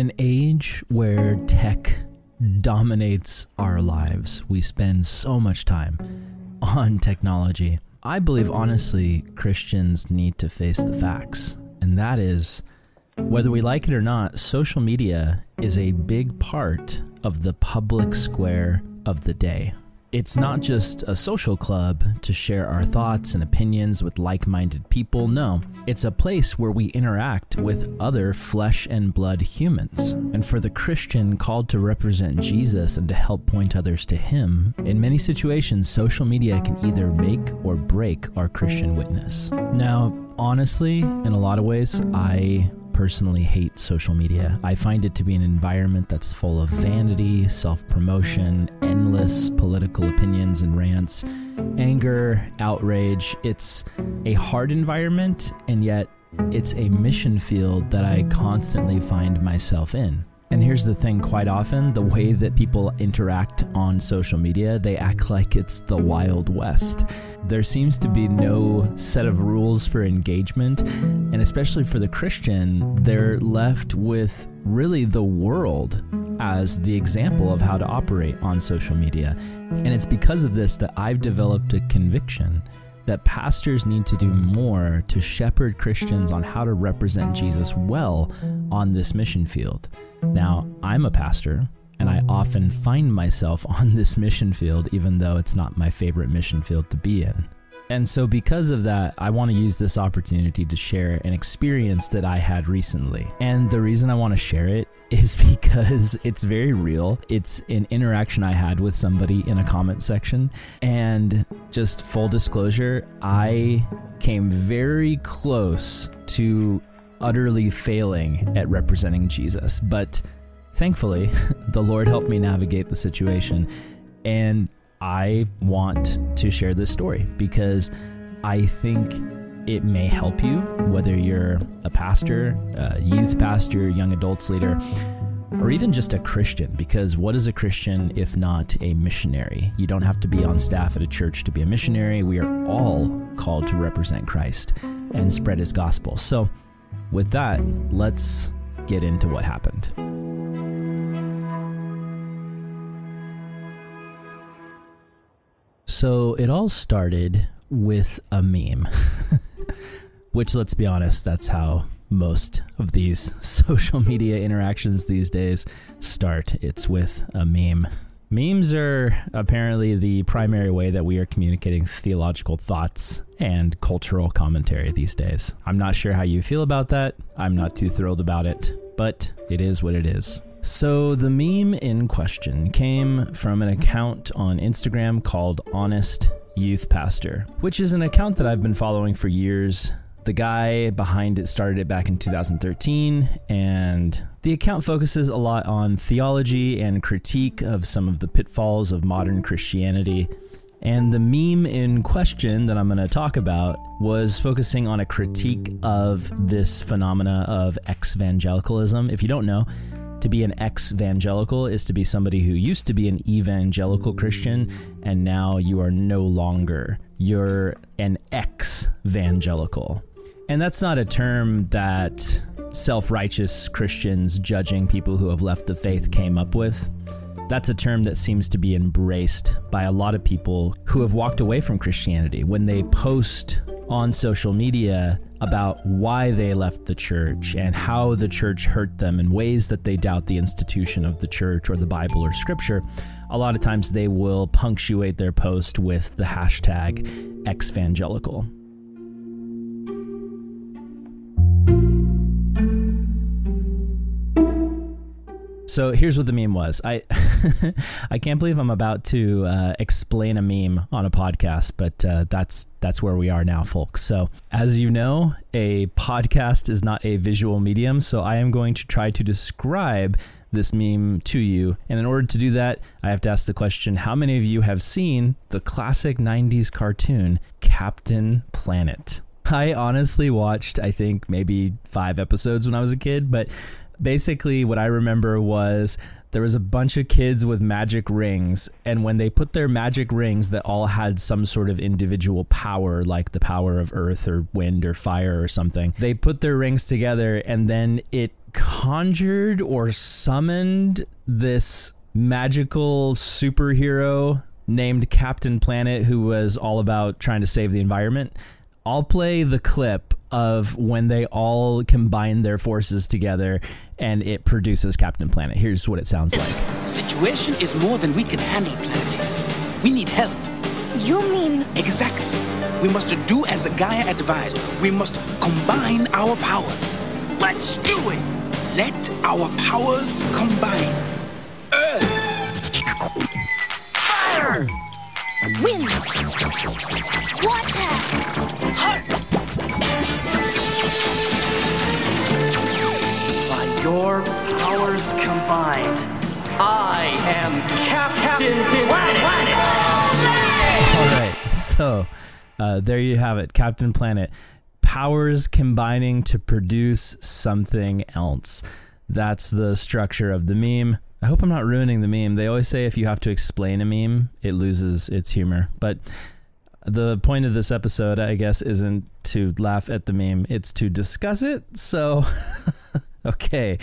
an age where tech dominates our lives, we spend so much time on technology. I believe, honestly, Christians need to face the facts. And that is, whether we like it or not, social media is a big part of the public square of the day. It's not just a social club to share our thoughts and opinions with like minded people. No, it's a place where we interact with other flesh and blood humans. And for the Christian called to represent Jesus and to help point others to Him, in many situations, social media can either make or break our Christian witness. Now, honestly, in a lot of ways, I personally hate social media. Mm-hmm. I find it to be an environment that's full of vanity, self promotion, endless political opinions and rants, anger, outrage. It's a hard environment, and yet it's a mission field that I constantly find myself in. And here's the thing quite often, the way that people interact on social media, they act like it's the Wild West. There seems to be no set of rules for engagement, and especially for the Christian, they're left with really the world as the example of how to operate on social media. And it's because of this that I've developed a conviction that pastors need to do more to shepherd Christians on how to represent Jesus well on this mission field. Now, I'm a pastor, and I often find myself on this mission field, even though it's not my favorite mission field to be in. And so, because of that, I want to use this opportunity to share an experience that I had recently. And the reason I want to share it is because it's very real. It's an interaction I had with somebody in a comment section. And just full disclosure, I came very close to utterly failing at representing Jesus. But thankfully, the Lord helped me navigate the situation. And I want to share this story because I think it may help you, whether you're a pastor, a youth pastor, young adults leader, or even just a Christian, because what is a Christian if not a missionary? You don't have to be on staff at a church to be a missionary. We are all called to represent Christ and spread his gospel. So, with that, let's get into what happened. So it all started with a meme, which, let's be honest, that's how most of these social media interactions these days start. It's with a meme. Memes are apparently the primary way that we are communicating theological thoughts and cultural commentary these days. I'm not sure how you feel about that. I'm not too thrilled about it, but it is what it is. So, the meme in question came from an account on Instagram called Honest Youth Pastor, which is an account that I've been following for years. The guy behind it started it back in 2013, and the account focuses a lot on theology and critique of some of the pitfalls of modern Christianity. And the meme in question that I'm going to talk about was focusing on a critique of this phenomena of ex-evangelicalism. If you don't know, to be an ex evangelical is to be somebody who used to be an evangelical Christian and now you are no longer. You're an ex evangelical. And that's not a term that self righteous Christians judging people who have left the faith came up with. That's a term that seems to be embraced by a lot of people who have walked away from Christianity. When they post on social media about why they left the church and how the church hurt them in ways that they doubt the institution of the church or the Bible or scripture, a lot of times they will punctuate their post with the hashtag exvangelical. So here's what the meme was. I I can't believe I'm about to uh, explain a meme on a podcast, but uh, that's that's where we are now, folks. So as you know, a podcast is not a visual medium, so I am going to try to describe this meme to you. And in order to do that, I have to ask the question: How many of you have seen the classic '90s cartoon Captain Planet? I honestly watched, I think, maybe five episodes when I was a kid, but basically what I remember was there was a bunch of kids with magic rings and when they put their magic rings that all had some sort of individual power like the power of earth or wind or fire or something they put their rings together and then it conjured or summoned this magical superhero named Captain Planet who was all about trying to save the environment. I'll play the clip of when they all combine their forces together and it produces Captain Planet. Here's what it sounds like. Situation is more than we can handle, Planeteers. We need help. You mean Exactly. We must do as Gaia advised. We must combine our powers. Let's do it. Let our powers combine. Earth. Fire. wind? Water? By your powers combined, I am Captain Planet. All right. So uh, there you have it Captain Planet. Powers combining to produce something else. That's the structure of the meme. I hope I'm not ruining the meme. They always say if you have to explain a meme, it loses its humor. But the point of this episode, I guess, isn't to laugh at the meme, it's to discuss it. So, okay,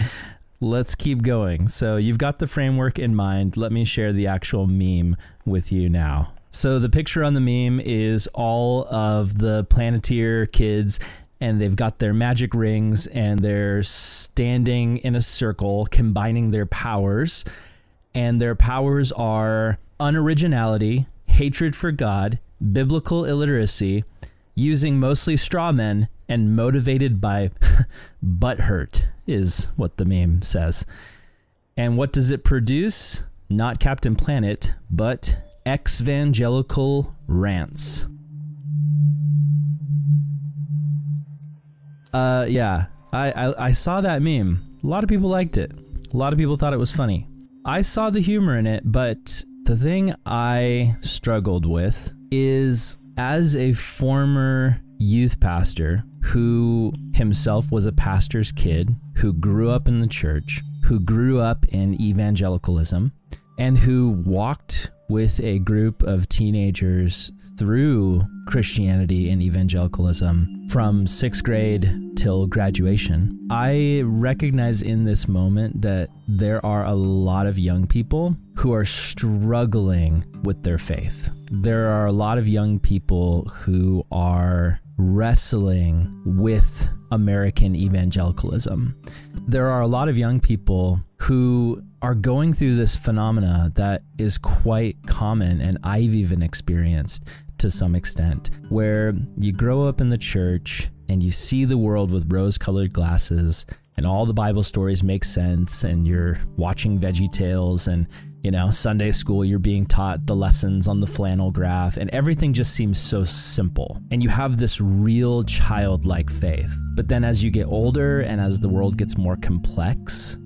let's keep going. So, you've got the framework in mind. Let me share the actual meme with you now. So, the picture on the meme is all of the Planeteer kids. And they've got their magic rings and they're standing in a circle, combining their powers. And their powers are unoriginality, hatred for God, biblical illiteracy, using mostly straw men, and motivated by butthurt, is what the meme says. And what does it produce? Not Captain Planet, but exvangelical rants. Uh, yeah, I, I I saw that meme. A lot of people liked it. A lot of people thought it was funny. I saw the humor in it, but the thing I struggled with is as a former youth pastor who himself was a pastor's kid, who grew up in the church, who grew up in evangelicalism, and who walked with a group of teenagers through Christianity and evangelicalism from sixth grade till graduation. I recognize in this moment that there are a lot of young people who are struggling with their faith. There are a lot of young people who are wrestling with American evangelicalism. There are a lot of young people who are going through this phenomena that is quite common and I've even experienced to some extent, where you grow up in the church and you see the world with rose colored glasses and all the Bible stories make sense and you're watching Veggie Tales and you know, Sunday school, you're being taught the lessons on the flannel graph, and everything just seems so simple. And you have this real childlike faith. But then as you get older and as the world gets more complex,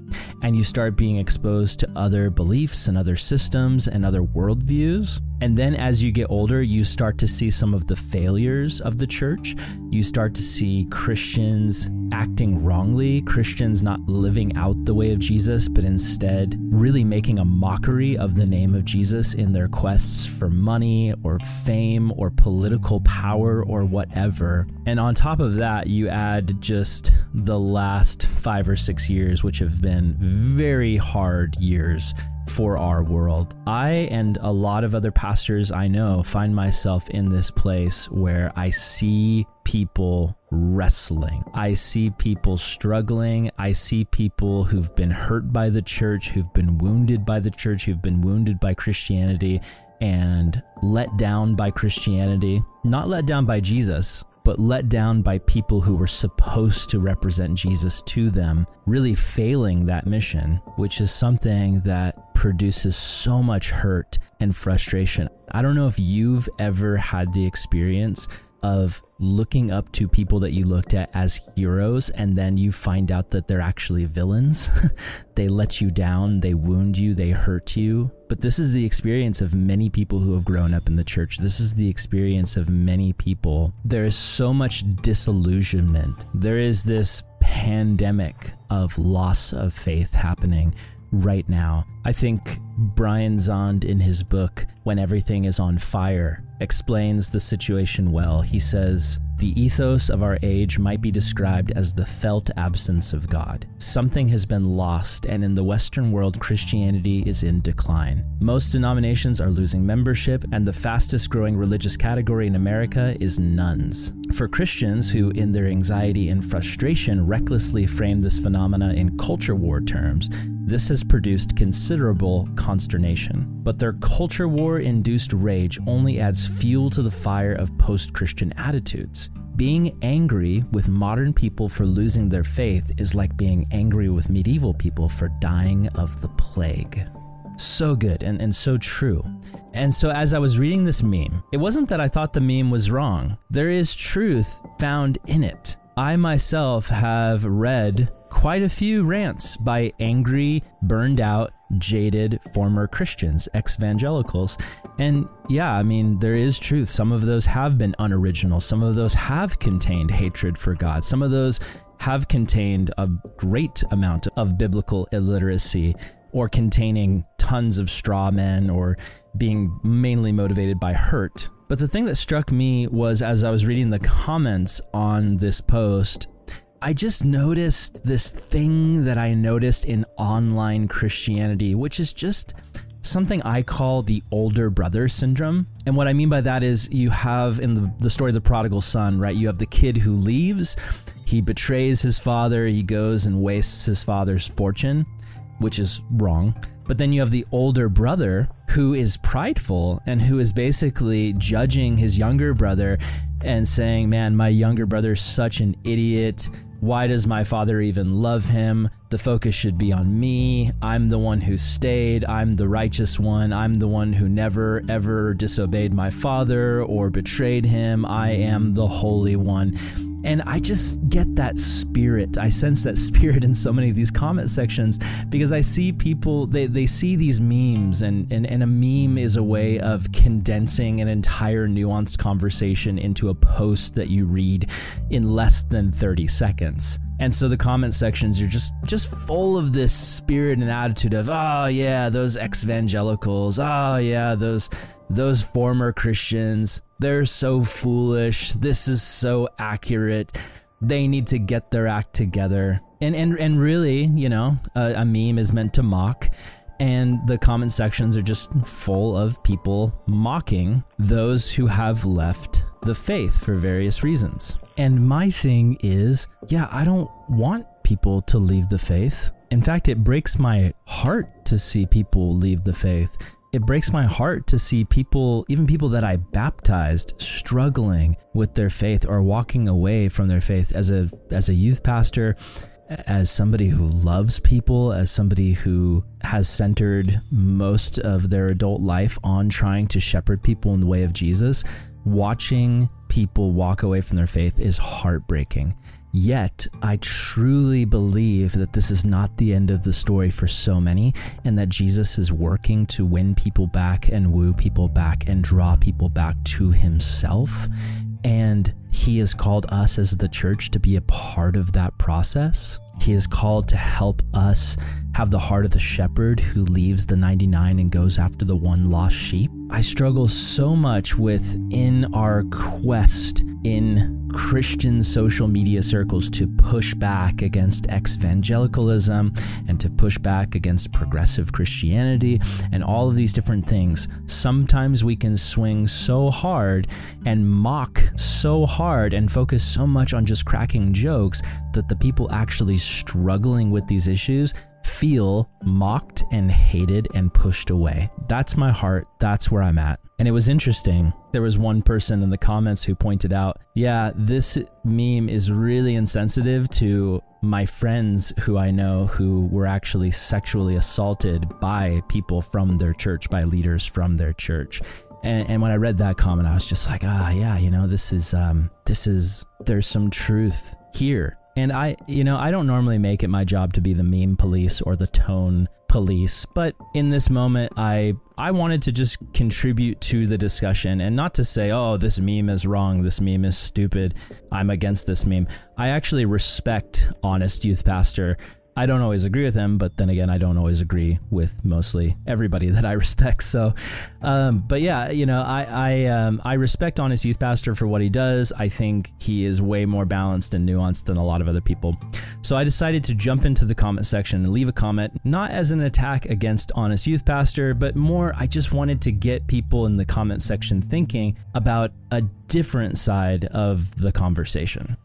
and you start being exposed to other beliefs and other systems and other worldviews. And then as you get older, you start to see some of the failures of the church. You start to see Christians acting wrongly, Christians not living out the way of Jesus, but instead really making a mockery of the name of Jesus in their quests for money or fame or political power or whatever. And on top of that, you add just the last five or six years, which have been very hard years for our world. I and a lot of other pastors I know find myself in this place where I see people wrestling. I see people struggling. I see people who've been hurt by the church, who've been wounded by the church, who've been wounded by Christianity and let down by Christianity. Not let down by Jesus, but let down by people who were supposed to represent Jesus to them, really failing that mission, which is something that produces so much hurt and frustration. I don't know if you've ever had the experience of looking up to people that you looked at as heroes and then you find out that they're actually villains. they let you down, they wound you, they hurt you. But this is the experience of many people who have grown up in the church. This is the experience of many people. There is so much disillusionment. There is this pandemic of loss of faith happening right now. I think Brian Zahnd, in his book, When Everything is on Fire, explains the situation well. He says, the ethos of our age might be described as the felt absence of God. Something has been lost, and in the Western world, Christianity is in decline. Most denominations are losing membership, and the fastest growing religious category in America is nones. For Christians who, in their anxiety and frustration, recklessly frame this phenomena in culture war terms, this has produced considerable consternation. But their culture war induced rage only adds fuel to the fire of post Christian attitudes. Being angry with modern people for losing their faith is like being angry with medieval people for dying of the plague. So good and, and so true. And so, as I was reading this meme, it wasn't that I thought the meme was wrong. There is truth found in it. I myself have read quite a few rants by angry, burned out, jaded former Christians, ex-evangelicals. And yeah, I mean, there is truth. Some of those have been unoriginal. Some of those have contained hatred for God. Some of those have contained a great amount of biblical illiteracy or containing tons of straw men or being mainly motivated by hurt. But the thing that struck me was as I was reading the comments on this post, I just noticed this thing that I noticed in online Christianity, which is just something I call the older brother syndrome. And what I mean by that is you have in the, the story of the prodigal son, right? You have the kid who leaves, he betrays his father, he goes and wastes his father's fortune, which is wrong. But then you have the older brother who is prideful and who is basically judging his younger brother and saying, Man, my younger brother's such an idiot. Why does my father even love him? The focus should be on me. I'm the one who stayed. I'm the righteous one. I'm the one who never, ever disobeyed my father or betrayed him. I am the holy one. And I just get that spirit. I sense that spirit in so many of these comment sections because I see people, they, they see these memes, and, and, and a meme is a way of condensing an entire nuanced conversation into a post that you read in less than 30 seconds. And so the comment sections are just just full of this spirit and attitude of, oh yeah, those ex-evangelicals, oh yeah, those those former Christians, they're so foolish. This is so accurate. They need to get their act together. And and and really, you know, a, a meme is meant to mock and the comment sections are just full of people mocking those who have left the faith for various reasons. And my thing is, yeah, I don't want people to leave the faith. In fact, it breaks my heart to see people leave the faith. It breaks my heart to see people, even people that I baptized, struggling with their faith or walking away from their faith. As a as a youth pastor, as somebody who loves people, as somebody who has centered most of their adult life on trying to shepherd people in the way of Jesus, watching people walk away from their faith is heartbreaking. Yet, I truly believe that this is not the end of the story for so many, and that Jesus is working to win people back and woo people back and draw people back to himself. And he has called us as the church to be a part of that process. He is called to help us have the heart of the shepherd who leaves the 99 and goes after the one lost sheep. I struggle so much with in our quest in Christian social media circles to push back against evangelicalism and to push back against progressive Christianity and all of these different things. Sometimes we can swing so hard and mock so hard and focus so much on just cracking jokes that the people actually struggling with these issues feel mocked and hated and pushed away. That's my heart. That's where I'm at. And it was interesting. There was one person in the comments who pointed out, yeah, this meme is really insensitive to my friends who I know who were actually sexually assaulted by people from their church, by leaders from their church. And, and when I read that comment, I was just like, ah, yeah, you know, this is, um, this is, there's some truth here and I, you know, I don't normally make it my job to be the meme police or the tone police, but in this moment I I wanted to just contribute to the discussion and not to say, "Oh, this meme is wrong, this meme is stupid. I'm against this meme." I actually respect honest youth pastor I don't always agree with him, but then again, I don't always agree with mostly everybody that I respect. So, um, but yeah, you know, I I um, I respect Honest Youth Pastor for what he does. I think he is way more balanced and nuanced than a lot of other people. So I decided to jump into the comment section and leave a comment, not as an attack against Honest Youth Pastor, but more I just wanted to get people in the comment section thinking about a different side of the conversation.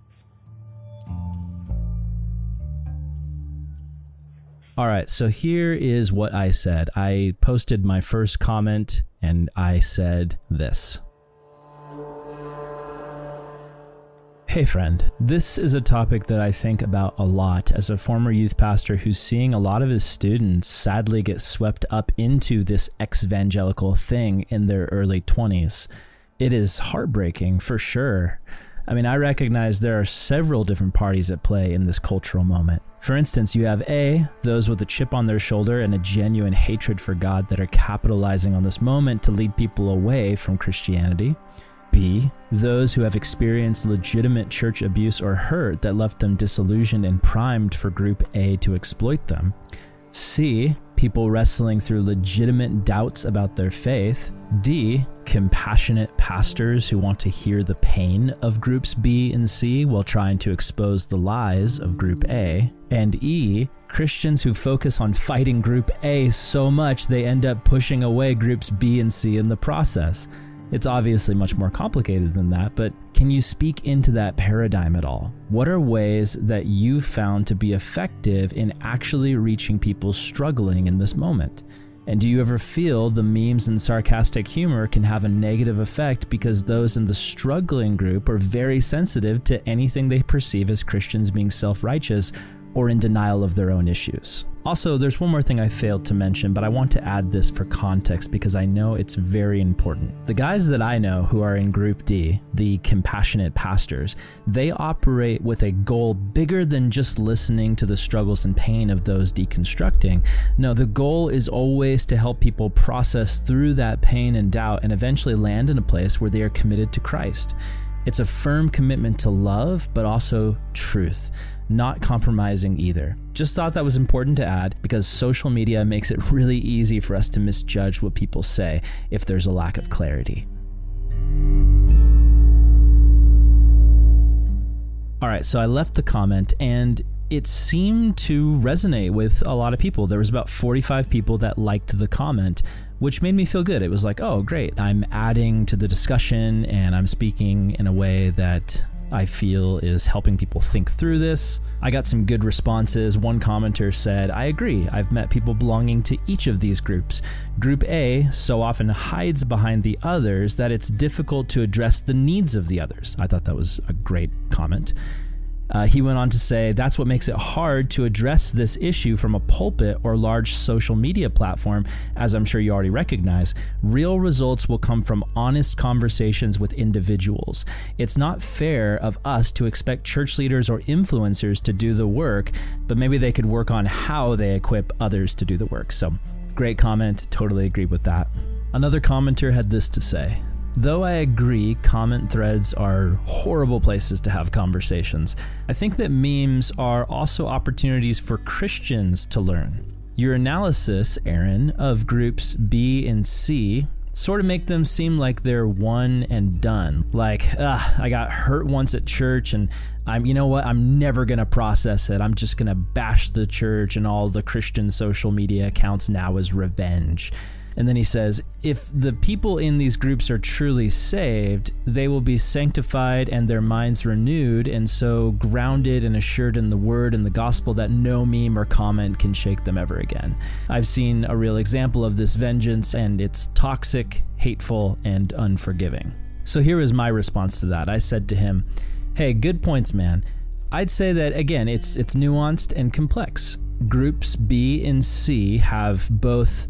All right, so here is what I said. I posted my first comment and I said this. Hey, friend, this is a topic that I think about a lot as a former youth pastor who's seeing a lot of his students sadly get swept up into this exvangelical thing in their early 20s. It is heartbreaking for sure. I mean, I recognize there are several different parties at play in this cultural moment. For instance, you have A, those with a chip on their shoulder and a genuine hatred for God that are capitalizing on this moment to lead people away from Christianity. B, those who have experienced legitimate church abuse or hurt that left them disillusioned and primed for Group A to exploit them. C, people wrestling through legitimate doubts about their faith. D, compassionate pastors who want to hear the pain of groups B and C while trying to expose the lies of group A. And E, Christians who focus on fighting group A so much they end up pushing away groups B and C in the process. It's obviously much more complicated than that, but can you speak into that paradigm at all? What are ways that you've found to be effective in actually reaching people struggling in this moment? And do you ever feel the memes and sarcastic humor can have a negative effect because those in the struggling group are very sensitive to anything they perceive as Christians being self righteous or in denial of their own issues. Also, there's one more thing I failed to mention, but I want to add this for context because I know it's very important. The guys that I know who are in Group D, the compassionate pastors, they operate with a goal bigger than just listening to the struggles and pain of those deconstructing. No, the goal is always to help people process through that pain and doubt and eventually land in a place where they are committed to Christ. It's a firm commitment to love, but also truth not compromising either. Just thought that was important to add because social media makes it really easy for us to misjudge what people say if there's a lack of clarity. All right, so I left the comment and it seemed to resonate with a lot of people. There was about 45 people that liked the comment, which made me feel good. It was like, "Oh, great. I'm adding to the discussion and I'm speaking in a way that I feel is helping people think through this. I got some good responses. One commenter said, I agree. I've met people belonging to each of these groups. Group A so often hides behind the others that it's difficult to address the needs of the others. I thought that was a great comment. Uh, he went on to say that's what makes it hard to address this issue from a pulpit or large social media platform, as I'm sure you already recognize. Real results will come from honest conversations with individuals. It's not fair of us to expect church leaders or influencers to do the work, but maybe they could work on how they equip others to do the work. So, great comment. Totally agree with that. Another commenter had this to say Though I agree comment threads are horrible places to have conversations, I think that memes are also opportunities for Christians to learn. Your analysis, Aaron, of groups B and C sort of make them seem like they're one and done. Like, ah, I got hurt once at church and I'm you know what? I'm never going to process it. I'm just going to bash the church and all the Christian social media accounts now as revenge. And then he says, If the people in these groups are truly saved, they will be sanctified and their minds renewed, and so grounded and assured in the word and the gospel that no meme or comment can shake them ever again. I've seen a real example of this vengeance, and it's toxic, hateful, and unforgiving. So here is my response to that. I said to him, Hey, good points, man. I'd say that again, it's it's nuanced and complex. Groups B and C have both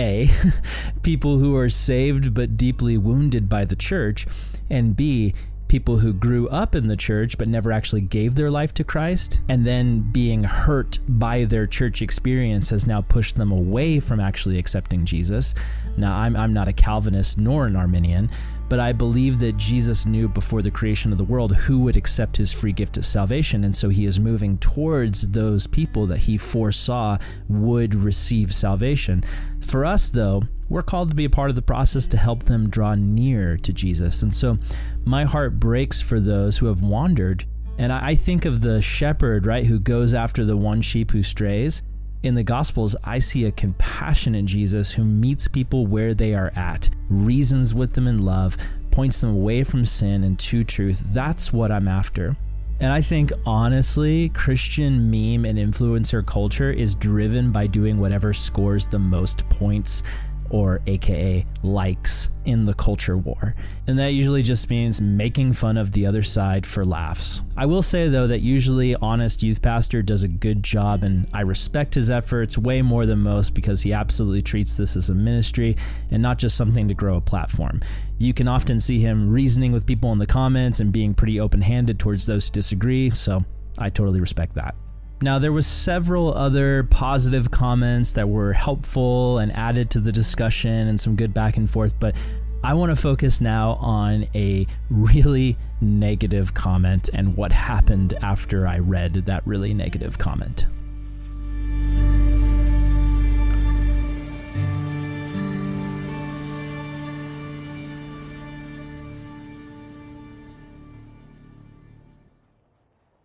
a, people who are saved but deeply wounded by the church, and B, people who grew up in the church but never actually gave their life to Christ, and then being hurt by their church experience has now pushed them away from actually accepting Jesus. Now, I'm, I'm not a Calvinist nor an Arminian, but I believe that Jesus knew before the creation of the world who would accept his free gift of salvation. And so he is moving towards those people that he foresaw would receive salvation. For us, though, we're called to be a part of the process to help them draw near to Jesus. And so my heart breaks for those who have wandered. And I think of the shepherd, right, who goes after the one sheep who strays in the Gospels, I see a compassionate Jesus who meets people where they are at, reasons with them in love, points them away from sin and to truth. That's what I'm after. And I think honestly, Christian meme and influencer culture is driven by doing whatever scores the most points or AKA likes in the culture war. And that usually just means making fun of the other side for laughs. I will say though that usually Honest Youth Pastor does a good job and I respect his efforts way more than most because he absolutely treats this as a ministry and not just something to grow a platform. You can often see him reasoning with people in the comments and being pretty open handed towards those who disagree, so I totally respect that. Now, there was several other positive comments that were helpful and added to the discussion and some good back and forth, but I want to focus now on a really negative comment and what happened after I read that really negative comment.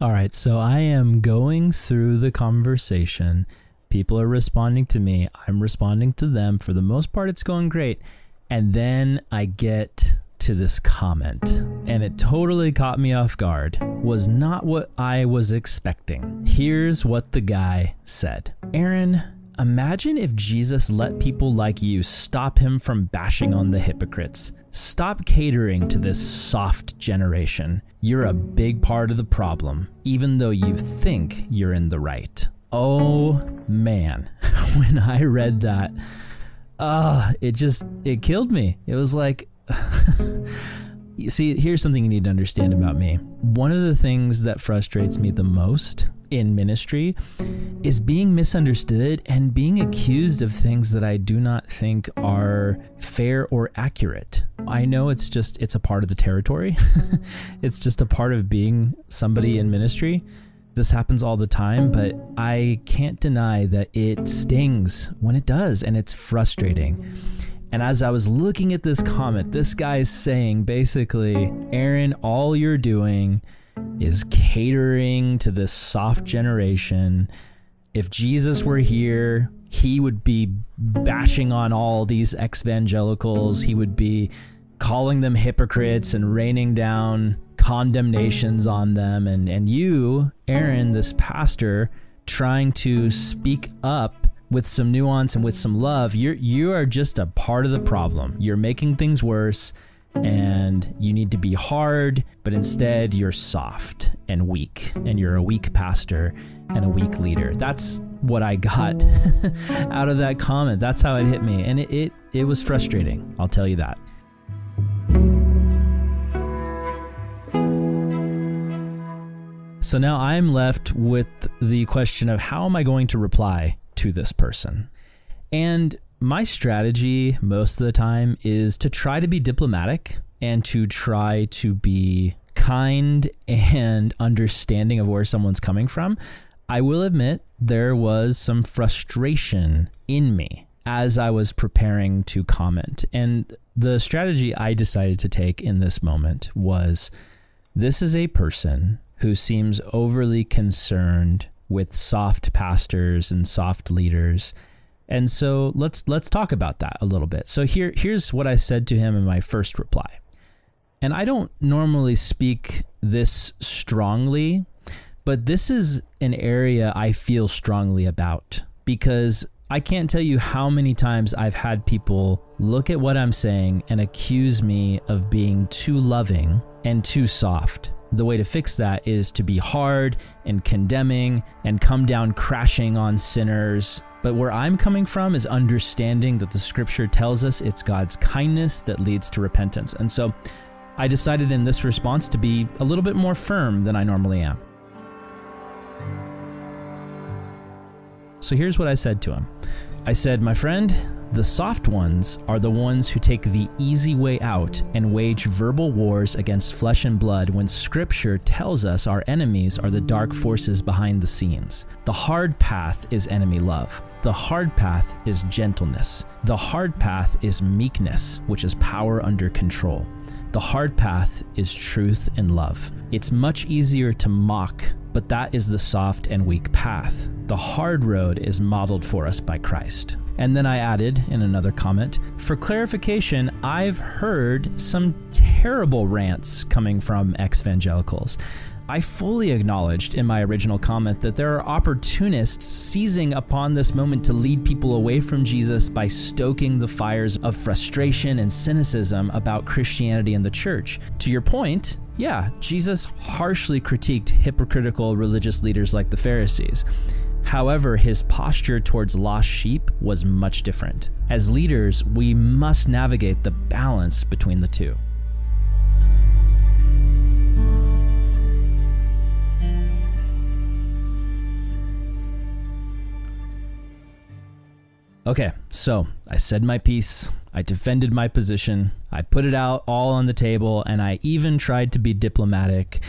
All right, so I am going through the conversation. People are responding to me. I'm responding to them. For the most part, it's going great. And then I get to this comment, and it totally caught me off guard. Was not what I was expecting. Here's what the guy said Aaron, imagine if Jesus let people like you stop him from bashing on the hypocrites. Stop catering to this soft generation. You're a big part of the problem, even though you think you're in the right. Oh man, when I read that, uh, it just it killed me. It was like You see, here's something you need to understand about me. One of the things that frustrates me the most in ministry is being misunderstood and being accused of things that I do not think are fair or accurate. I know it's just it's a part of the territory. it's just a part of being somebody in ministry. This happens all the time, but I can't deny that it stings when it does and it's frustrating. And as I was looking at this comment, this guy's saying basically, Aaron, all you're doing is catering to this soft generation. If Jesus were here, he would be bashing on all these evangelicals. He would be calling them hypocrites and raining down condemnations on them. And, and you, Aaron, this pastor, trying to speak up with some nuance and with some love, you're you are just a part of the problem. You're making things worse and you need to be hard, but instead you're soft and weak and you're a weak pastor and a weak leader. That's what I got out of that comment. That's how it hit me. And it, it, it was frustrating. I'll tell you that. So now I'm left with the question of how am I going to reply to this person. And my strategy most of the time is to try to be diplomatic and to try to be kind and understanding of where someone's coming from. I will admit there was some frustration in me as I was preparing to comment. And the strategy I decided to take in this moment was this is a person who seems overly concerned with soft pastors and soft leaders. And so let's let's talk about that a little bit. So here here's what I said to him in my first reply. And I don't normally speak this strongly, but this is an area I feel strongly about because I can't tell you how many times I've had people look at what I'm saying and accuse me of being too loving and too soft. The way to fix that is to be hard and condemning and come down crashing on sinners. But where I'm coming from is understanding that the scripture tells us it's God's kindness that leads to repentance. And so I decided in this response to be a little bit more firm than I normally am. So here's what I said to him I said, My friend, The soft ones are the ones who take the easy way out and wage verbal wars against flesh and blood when scripture tells us our enemies are the dark forces behind the scenes. The hard path is enemy love. The hard path is gentleness. The hard path is meekness, which is power under control. The hard path is truth and love. It's much easier to mock, but that is the soft and weak path. The hard road is modeled for us by Christ. And then I added in another comment for clarification, I've heard some terrible rants coming from ex evangelicals. I fully acknowledged in my original comment that there are opportunists seizing upon this moment to lead people away from Jesus by stoking the fires of frustration and cynicism about Christianity and the church. To your point, yeah, Jesus harshly critiqued hypocritical religious leaders like the Pharisees. However, his posture towards lost sheep was much different. As leaders, we must navigate the balance between the two. Okay, so I said my piece. I defended my position. I put it out all on the table, and I even tried to be diplomatic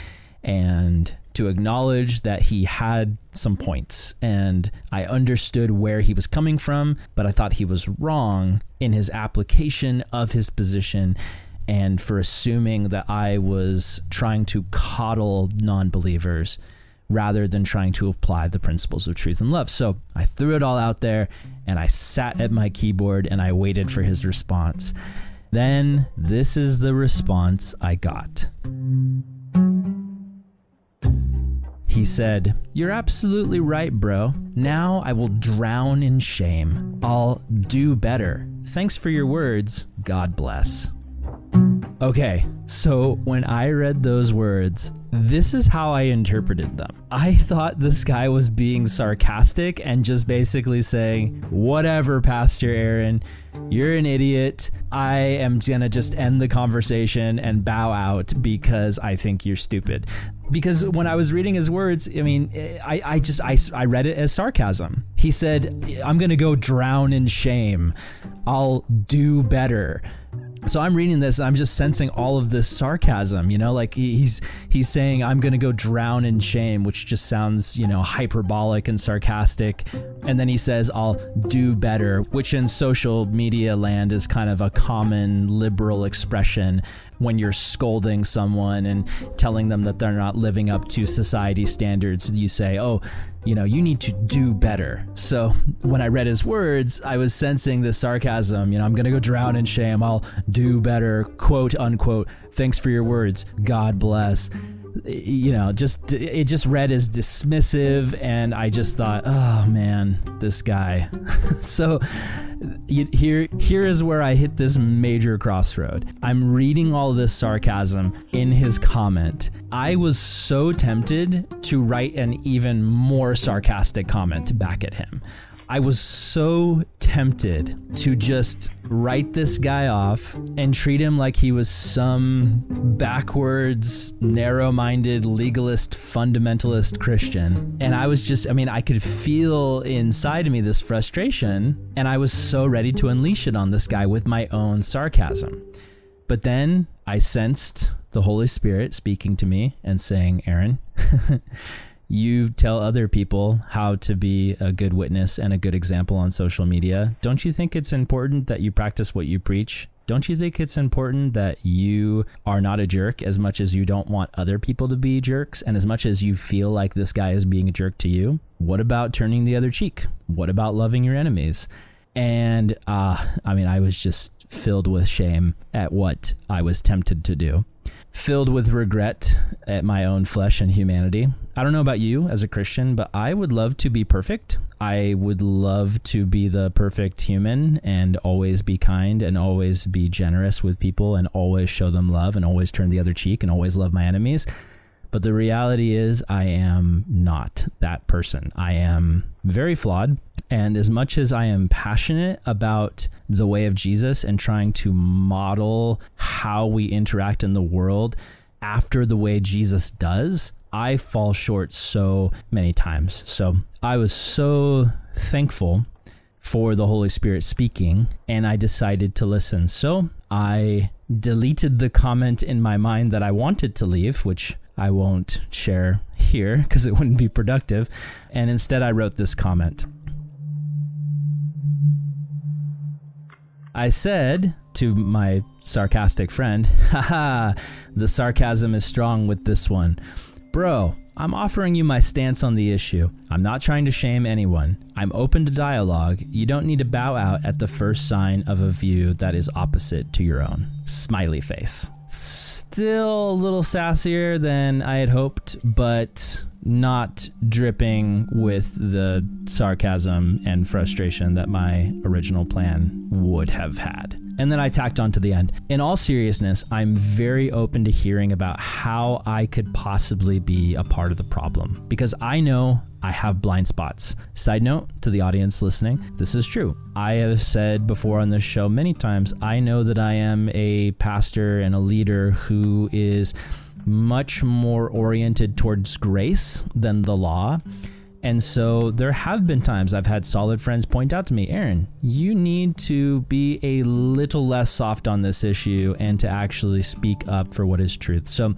and to acknowledge that he had some points. And I understood where he was coming from, but I thought he was wrong in his application of his position and for assuming that I was trying to coddle non believers rather than trying to apply the principles of truth and love. So I threw it all out there and I sat at my keyboard and I waited for his response. Then this is the response I got. He said, You're absolutely right, bro. Now I will drown in shame. I'll do better. Thanks for your words. God bless. Okay, so when I read those words, this is how I interpreted them. I thought this guy was being sarcastic and just basically saying, Whatever, Pastor Aaron, you're an idiot. I am gonna just end the conversation and bow out because I think you're stupid. Because when I was reading his words, I mean, I, I just I, I read it as sarcasm. He said, I'm gonna go drown in shame. I'll do better so I'm reading this, I'm just sensing all of this sarcasm, you know, like he's he's saying I'm going to go drown in shame, which just sounds, you know, hyperbolic and sarcastic. And then he says I'll do better, which in social media land is kind of a common liberal expression when you're scolding someone and telling them that they're not living up to society standards, you say, "Oh, you know, you need to do better." So when I read his words, I was sensing the sarcasm. You know, I'm gonna go drown in shame. I'll do better, quote unquote. Thanks for your words. God bless you know, just it just read as dismissive, and I just thought, oh man, this guy. so here here is where I hit this major crossroad. I'm reading all this sarcasm in his comment. I was so tempted to write an even more sarcastic comment back at him. I was so tempted to just write this guy off and treat him like he was some backwards, narrow minded, legalist, fundamentalist Christian. And I was just, I mean, I could feel inside of me this frustration, and I was so ready to unleash it on this guy with my own sarcasm. But then I sensed the Holy Spirit speaking to me and saying, Aaron, you tell other people how to be a good witness and a good example on social media. Don't you think it's important that you practice what you preach? Don't you think it's important that you are not a jerk as much as you don't want other people to be jerks and as much as you feel like this guy is being a jerk to you? What about turning the other cheek? What about loving your enemies? And uh, I mean, I was just filled with shame at what I was tempted to do filled with regret at my own flesh and humanity. I don't know about you as a Christian, but I would love to be perfect. I would love to be the perfect human and always be kind and always be generous with people and always show them love and always turn the other cheek and always love my enemies. But the reality is, I am not that person. I am very flawed. And as much as I am passionate about the way of Jesus and trying to model how we interact in the world after the way Jesus does, I fall short so many times. So I was so thankful for the Holy Spirit speaking, and I decided to listen. So I deleted the comment in my mind that I wanted to leave, which I won't share here because it wouldn't be productive. And instead, I wrote this comment. I said to my sarcastic friend, haha, the sarcasm is strong with this one. Bro, I'm offering you my stance on the issue. I'm not trying to shame anyone. I'm open to dialogue. You don't need to bow out at the first sign of a view that is opposite to your own. Smiley face. Still a little sassier than I had hoped, but not dripping with the sarcasm and frustration that my original plan would have had. And then I tacked on to the end. In all seriousness, I'm very open to hearing about how I could possibly be a part of the problem because I know I have blind spots. Side note to the audience listening, this is true. I have said before on this show many times, I know that I am a pastor and a leader who is much more oriented towards grace than the law. And so there have been times I've had solid friends point out to me, Aaron, you need to be a little less soft on this issue and to actually speak up for what is truth. So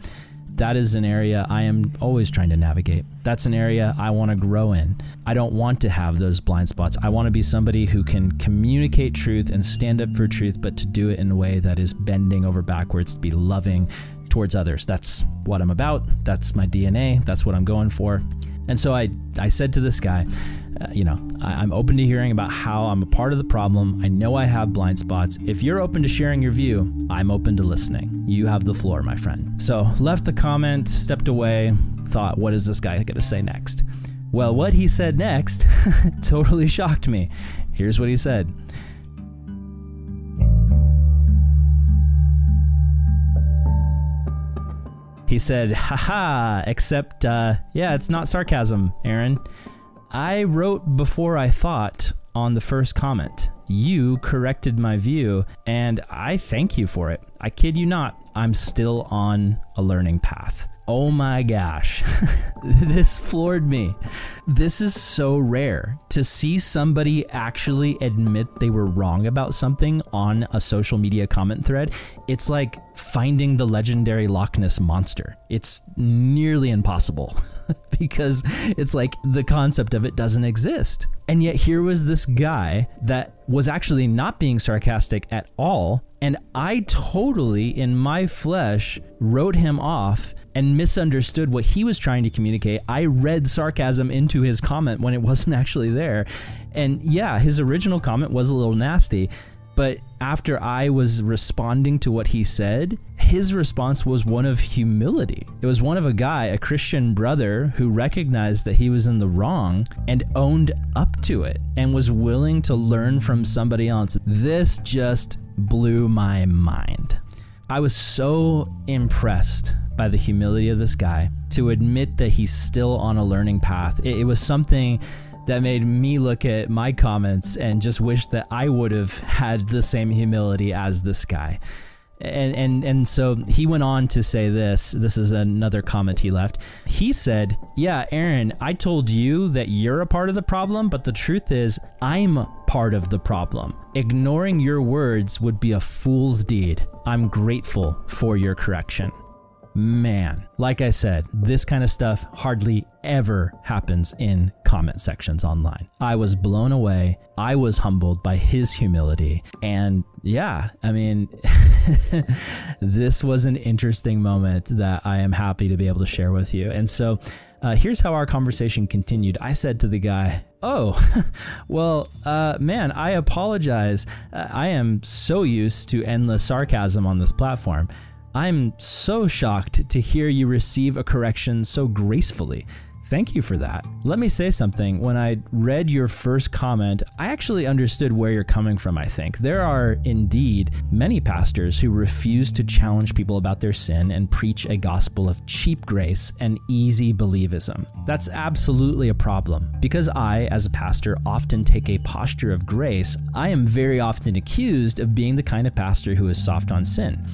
that is an area I am always trying to navigate. That's an area I want to grow in. I don't want to have those blind spots. I want to be somebody who can communicate truth and stand up for truth, but to do it in a way that is bending over backwards, to be loving towards others. That's what I'm about. That's my DNA. That's what I'm going for. And so I, I said to this guy, uh, you know, I, am open to hearing about how I'm a part of the problem. I know I have blind spots. If you're open to sharing your view, I'm open to listening. You have the floor, my friend. So left the comment, stepped away, thought, what is this guy going to say next? Well, what he said next totally shocked me. Here's what he said. He said, haha, except, uh, yeah, it's not sarcasm, Aaron. I wrote before I thought on the first comment. You corrected my view, and I thank you for it. I kid you not, I'm still on a learning path. Oh my gosh, this floored me. This is so rare to see somebody actually admit they were wrong about something on a social media comment thread. It's like finding the legendary Loch Ness monster. It's nearly impossible because it's like the concept of it doesn't exist. And yet, here was this guy that was actually not being sarcastic at all. And I totally, in my flesh, wrote him off and misunderstood what he was trying to communicate. I read sarcasm into his comment when it wasn't actually there. And yeah, his original comment was a little nasty. But after I was responding to what he said, his response was one of humility. It was one of a guy, a Christian brother, who recognized that he was in the wrong and owned up to it and was willing to learn from somebody else. This just blew my mind. I was so impressed by the humility of this guy to admit that he's still on a learning path. It, it, was something that made me look at my comments and just wish that I would have had the same humility as this guy. And, and and so he went on to say this. This is another comment he left. He said, "Yeah, Aaron, I told you that you're a part of the problem, but the truth is, I'm part of the problem. Ignoring your words would be a fool's deed. I'm grateful for your correction." Man, like I said, this kind of stuff hardly ever happens in comment sections online. I was blown away. I was humbled by his humility. And yeah, I mean, this was an interesting moment that I am happy to be able to share with you. And so, uh, here's how our conversation continued. I said to the guy, Oh, well, uh, man, I apologize. Uh, I am so used to endless sarcasm on this platform. I'm so shocked to hear you receive a correction so gracefully. Thank you for that. Let me say something. When I read your first comment, I actually understood where you're coming from, I think. There are indeed many pastors who refuse to challenge people about their sin and preach a gospel of cheap grace and easy believism. That's absolutely a problem. Because I, as a pastor, often take a posture of grace, I am very often accused of being the kind of pastor who is soft on sin.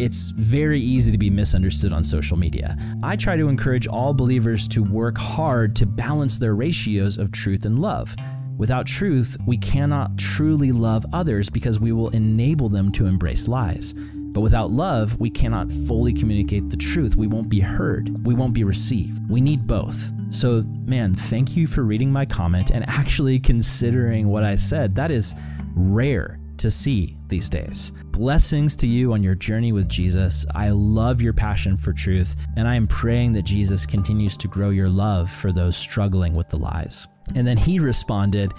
It's very easy to be misunderstood on social media. I try to encourage all believers to work hard to balance their ratios of truth and love. Without truth, we cannot truly love others because we will enable them to embrace lies. But without love, we cannot fully communicate the truth. We won't be heard. We won't be received. We need both. So, man, thank you for reading my comment and actually considering what I said. That is rare to see these days. Blessings to you on your journey with Jesus. I love your passion for truth, and I am praying that Jesus continues to grow your love for those struggling with the lies. And then he responded,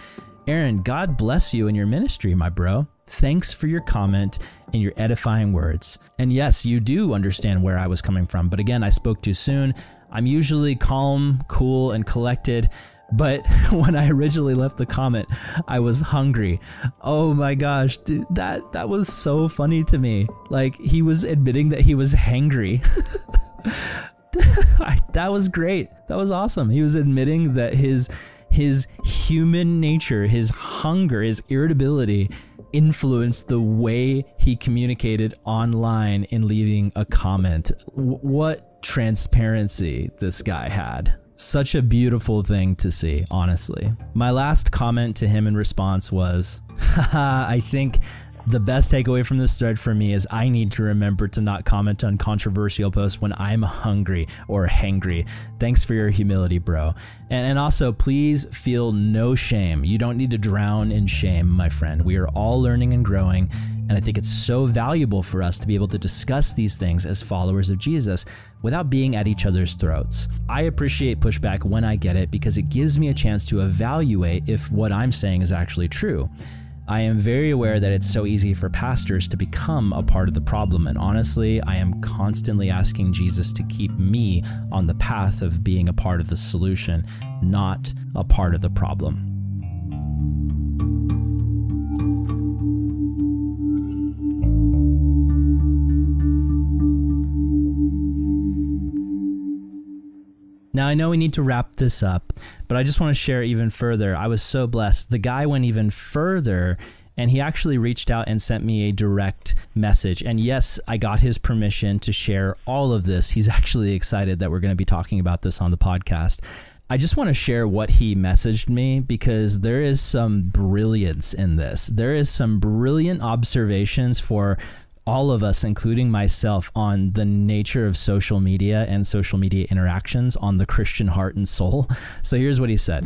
Aaron, God bless you in your ministry, my bro. Thanks for your comment and your edifying words. And yes, you do understand where I was coming from, but again, I spoke too soon. I'm usually calm, cool, and collected, but when I originally left the comment, I was hungry. Oh my gosh, dude, that that was so funny to me. Like he was admitting that he was hangry. that was great. That was awesome. He was admitting that his his human nature, his hunger, his irritability influenced the way he communicated online in leaving a comment. W- what transparency this guy had. Such a beautiful thing to see, honestly. My last comment to him in response was, I think the best takeaway from this thread for me is I need to remember to not comment on controversial posts when I'm hungry or hangry. Thanks for your humility, bro. And, and also, please feel no shame. You don't need to drown in shame, my friend. We are all learning and growing. And I think it's so valuable for us to be able to discuss these things as followers of Jesus without being at each other's throats. I appreciate pushback when I get it because it gives me a chance to evaluate if what I'm saying is actually true. I am very aware that it's so easy for pastors to become a part of the problem. And honestly, I am constantly asking Jesus to keep me on the path of being a part of the solution, not a part of the problem. Now, I know we need to wrap this up, but I just want to share even further. I was so blessed. The guy went even further and he actually reached out and sent me a direct message. And yes, I got his permission to share all of this. He's actually excited that we're going to be talking about this on the podcast. I just want to share what he messaged me because there is some brilliance in this. There is some brilliant observations for all of us, including myself, on the nature of social media and social media interactions on the Christian heart and soul. So here's what he said.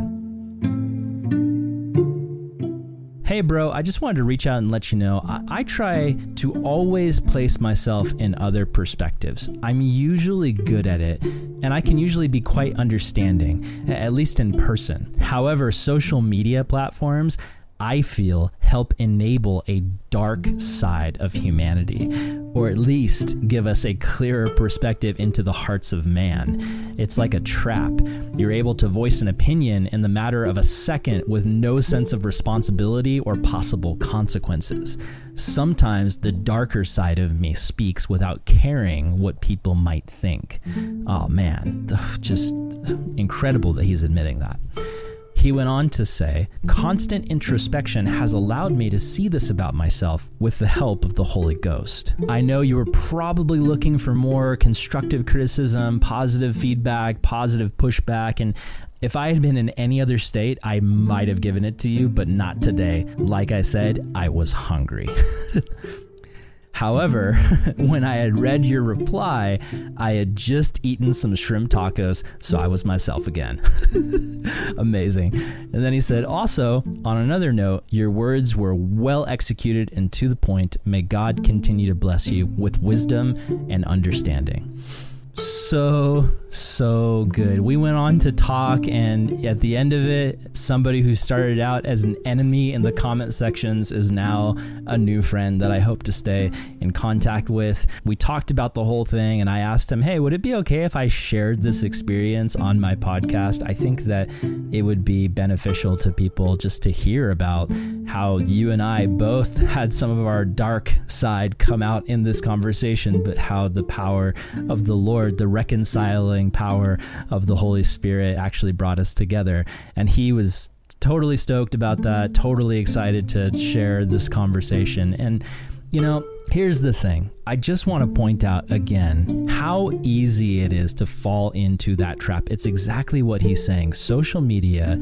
Hey, bro, I just wanted to reach out and let you know I, I, try to always place myself in other perspectives. I'm usually good at it, and I can usually be quite understanding, at least in person. However, social media platforms, I feel, help enable a dark side of humanity, or at least give us a clearer perspective into the hearts of man. It's like a trap. You're able to voice an opinion in the matter of a second with no sense of responsibility or possible consequences. Sometimes the darker side of me speaks without caring what people might think. Oh man, just incredible that he's admitting that. He went on to say, Constant introspection has allowed me to see this about myself with the help of the Holy Ghost. I know you were probably looking for more constructive criticism, positive feedback, positive pushback, and if I had been in any other state, I might have given it to you, but not today. Like I said, I was hungry. However, when I had read your reply, I had just eaten some shrimp tacos, so I was myself again. Amazing. And then he said, Also, on another note, your words were well executed and to the point. May God continue to bless you with wisdom and understanding so so good. We went on to talk, and at the end of it, somebody who started out as an enemy in the comment sections is now a new friend that I hope to stay in contact with. We talked about the whole thing, and I asked him, "Hey, would it be okay if I shared this experience on my podcast? I think that it would be beneficial to people just to hear about how you and I both had some of our dark side come out in this conversation, but how the power of the Lord, the reconciling power of the Holy Spirit actually brought us together. And he was totally stoked about that, totally excited to share this conversation. And You know, here's the thing. I just want to point out again how easy it is to fall into that trap. It's exactly what he's saying. Social media,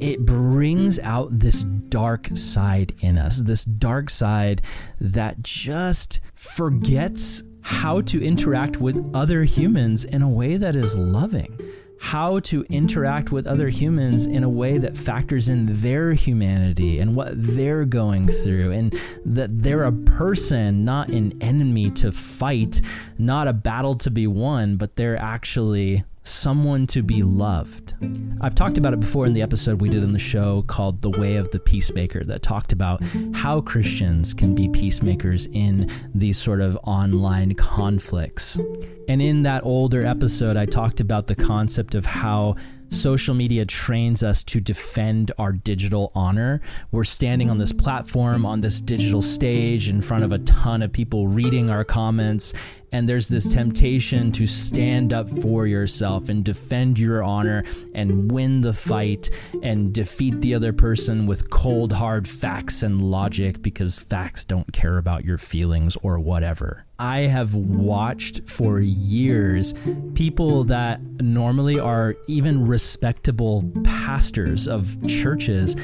it brings out this dark side in us, this dark side that just forgets how to interact with other humans in a way that is loving. How to interact with other humans in a way that factors in their humanity and what they're going through, and that they're a person, not an enemy to fight, not a battle to be won, but they're actually someone to be loved. I've talked about it before in the episode we did in the show called The Way of the Peacemaker that talked about how Christians can be peacemakers in these sort of online conflicts. And in that older episode, I talked about the concept of how social media trains us to defend our digital honor. We're standing on this platform, on this digital stage, in front of a ton of people reading our comments, and there's this temptation to stand up for yourself and defend your honor and win the fight and defeat the other person with cold, hard facts and logic because facts don't care about your feelings or whatever. I have watched for years people that normally are even respectable pastors of churches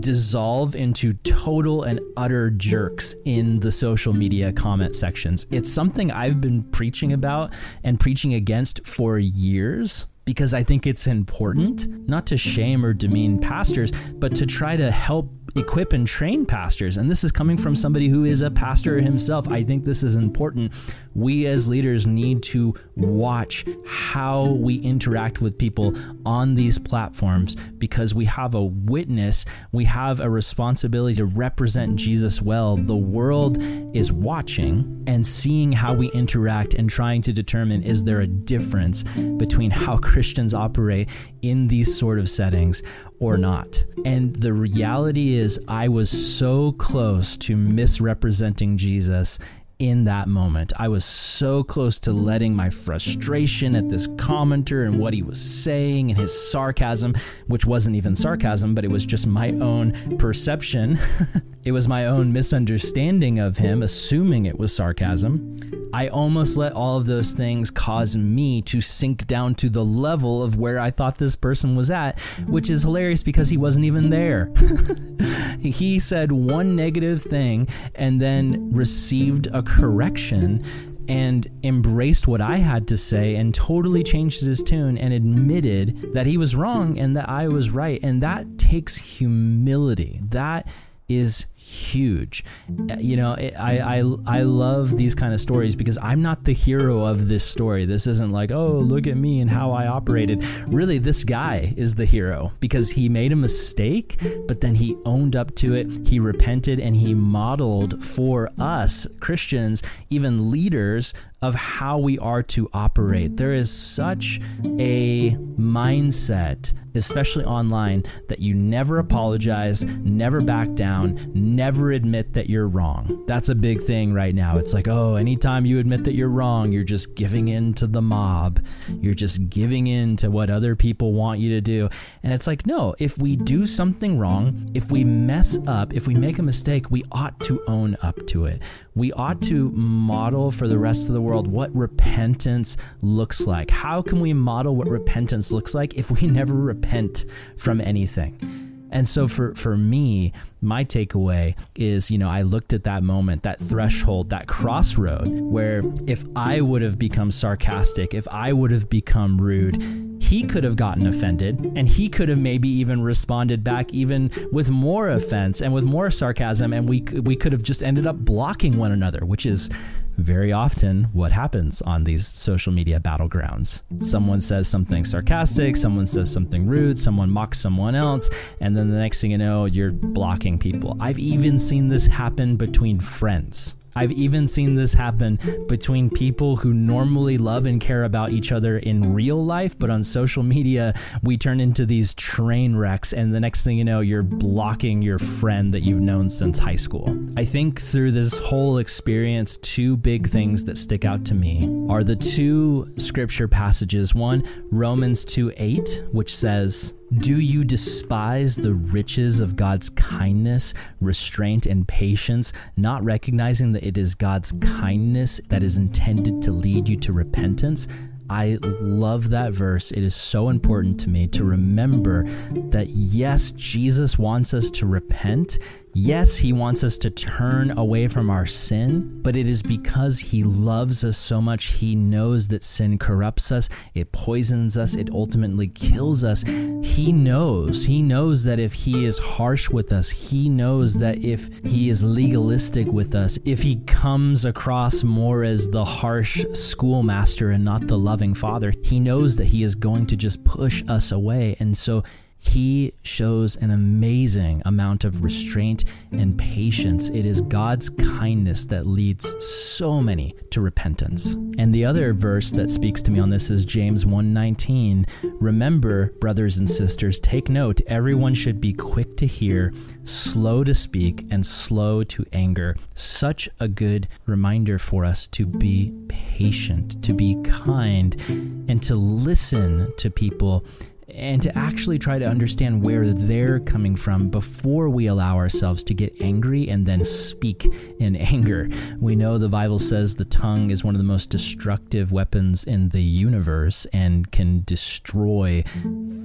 dissolve into total and utter jerks in the social media comment sections. It's something I've been preaching about and preaching against for years because I think it's important not to shame or demean pastors, but to try to help equip and train pastors. And this is coming from somebody who is a pastor himself. I think this is important. We as leaders need to watch how we interact with people on these platforms because we have a witness, we have a responsibility to represent Jesus well. The world is watching and seeing how we interact and trying to determine is there a difference between how Christians operate in these sort of settings or not. And the reality is, I was so close to misrepresenting Jesus in that moment. I was so close to letting my frustration at this commenter and what he was saying and his sarcasm, which wasn't even sarcasm, but it was just my own perception. it was my own misunderstanding of him, assuming it was sarcasm. I almost let all of those things cause me to sink down to the level of where I thought this person was at, which is hilarious because he wasn't even there. he said one negative thing and then received a correction and embraced what I had to say and totally changed his tune and admitted that he was wrong and that I was right. And that takes humility. That is huge. Uh, you know, I, I I love these kind of stories because I'm not the hero of this story. This isn't like, oh, look at me and how I operated. Really, this guy is the hero because he made a mistake, but then he owned up to it. He repented and he modeled for us Christians, even leaders, of how we are to operate. There is such a mindset, especially online, that you never apologize, never back down, never admit that you're wrong. That's a big thing right now. It's like, oh, anytime you admit that you're wrong, you're just giving in to the mob. You're just giving in to what other people want you to do. And it's like, no, if we do something wrong, if we mess up, if we make a mistake, we ought to own up to it. We ought to model for the rest of the world what repentance looks like. How can we model what repentance looks like if we never repent from anything? And so for for me, my takeaway is, you know, I looked at that moment, that threshold, that crossroad where if I would have become sarcastic, if I would have become rude, he could have gotten offended and he could have maybe even responded back even with more offense and with more sarcasm and we we could have just ended up blocking one another, which is very often what happens on these social media battlegrounds. Someone says something sarcastic, someone says something rude, someone mocks someone else, and then the next thing you know, you're blocking people. I've even seen this happen between friends. I've even seen this happen between people who normally love and care about each other in real life, but on social media, we turn into these train wrecks, and the next thing you know, you're blocking your friend that you've known since high school. I think through this whole experience, two big things that stick out to me are the two scripture passages. One, Romans 2 8, which says, Do you despise the riches of God's kindness, restraint, and patience, not recognizing that it is God's kindness that is intended to lead you to repentance? I love that verse. It is so important to me to remember that yes, Jesus wants us to repent. Yes, he wants us to turn away from our sin, but it is because he loves us so much. He knows that sin corrupts us, it poisons us, it ultimately kills us. He knows. He knows that if he is harsh with us, he knows that if he is legalistic with us, if he comes across more as the harsh schoolmaster and not the loving father, he knows that he is going to just push us away. And so he shows an amazing amount of restraint and patience. It is God's kindness that leads so many to repentance. And the other verse that speaks to me on this is James 1:19. Remember, brothers and sisters, take note, everyone should be quick to hear, slow to speak, and slow to anger. Such a good reminder for us to be patient, to be kind, and to listen to people and to actually try to understand where they're coming from before we allow ourselves to get angry and then speak in anger. We know the Bible says the tongue is one of the most destructive weapons in the universe and can destroy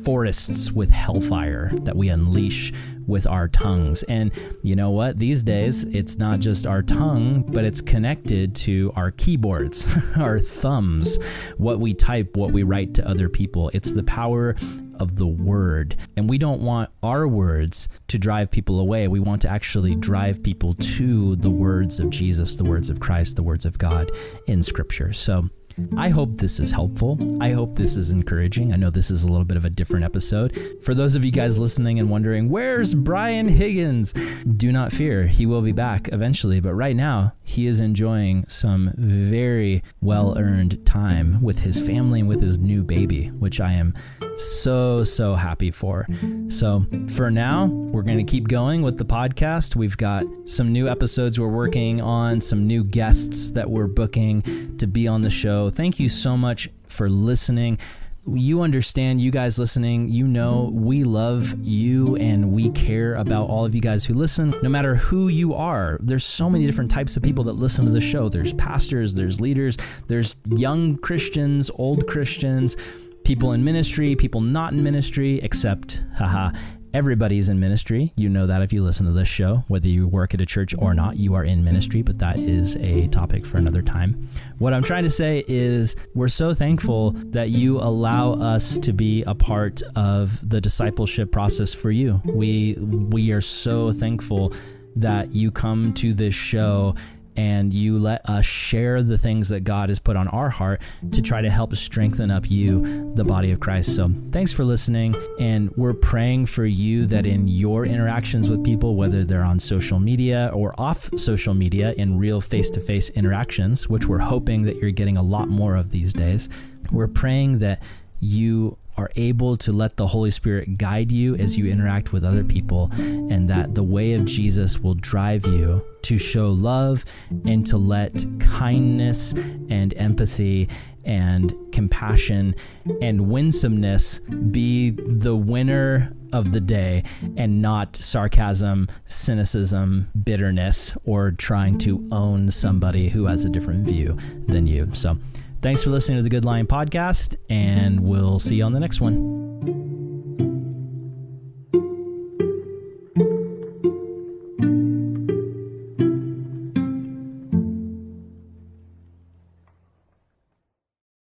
forests with hellfire that we unleash with our tongues. And you know what? These days, it's not just our tongue, but it's connected to our keyboards, our thumbs, what we type, what we write to other people. It's the power of the word. And we don't want our words to drive people away. We want to actually drive people to the words of Jesus, the words of Christ, the words of God in Scripture. So, I hope this is helpful. I hope this is encouraging. I know this is a little bit of a different episode. For those of you guys listening and wondering, where's Brian Higgins? Do not fear, he will be back eventually. But right now, he is enjoying some very well earned time with his family and with his new baby, which I am so, so happy for. So for now, we're going to keep going with the podcast. We've got some new episodes we're working on, some new guests that we're booking to be on the Thank you so much for listening you understand, you guys listening, you know we love you and we care about all of you guys who listen, no matter who you are. There's so many different types of people that listen to the show. There's pastors, there's leaders, there's young Christians, old Christians, people in ministry, people not in ministry, except, haha, Everybody's in ministry. You know that if you listen to this show, whether you work at a church or not, you are in ministry, but that is a topic for another time. What I'm trying to say is we're so thankful that you allow us to be a part of the discipleship process for you. We we are so thankful that you come to this show and you let us share the things that God has put on our heart to try to help strengthen up you, the body of Christ. So thanks for listening. And we're praying for you that in your interactions with people, whether they're on social media or off social media in real face to face interactions, which we're hoping that you're getting a lot more of these days, we're praying that you are able to let the Holy Spirit guide you as you interact with other people, and that the way of Jesus will drive you to show love and to let kindness and empathy and compassion and winsomeness be the winner of the day and not sarcasm, cynicism, bitterness, or trying to own somebody who has a different view than you. So, Thanks for listening to the Good Lion podcast, and we'll see you on the next one.